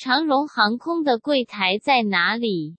长荣航空的柜台在哪里？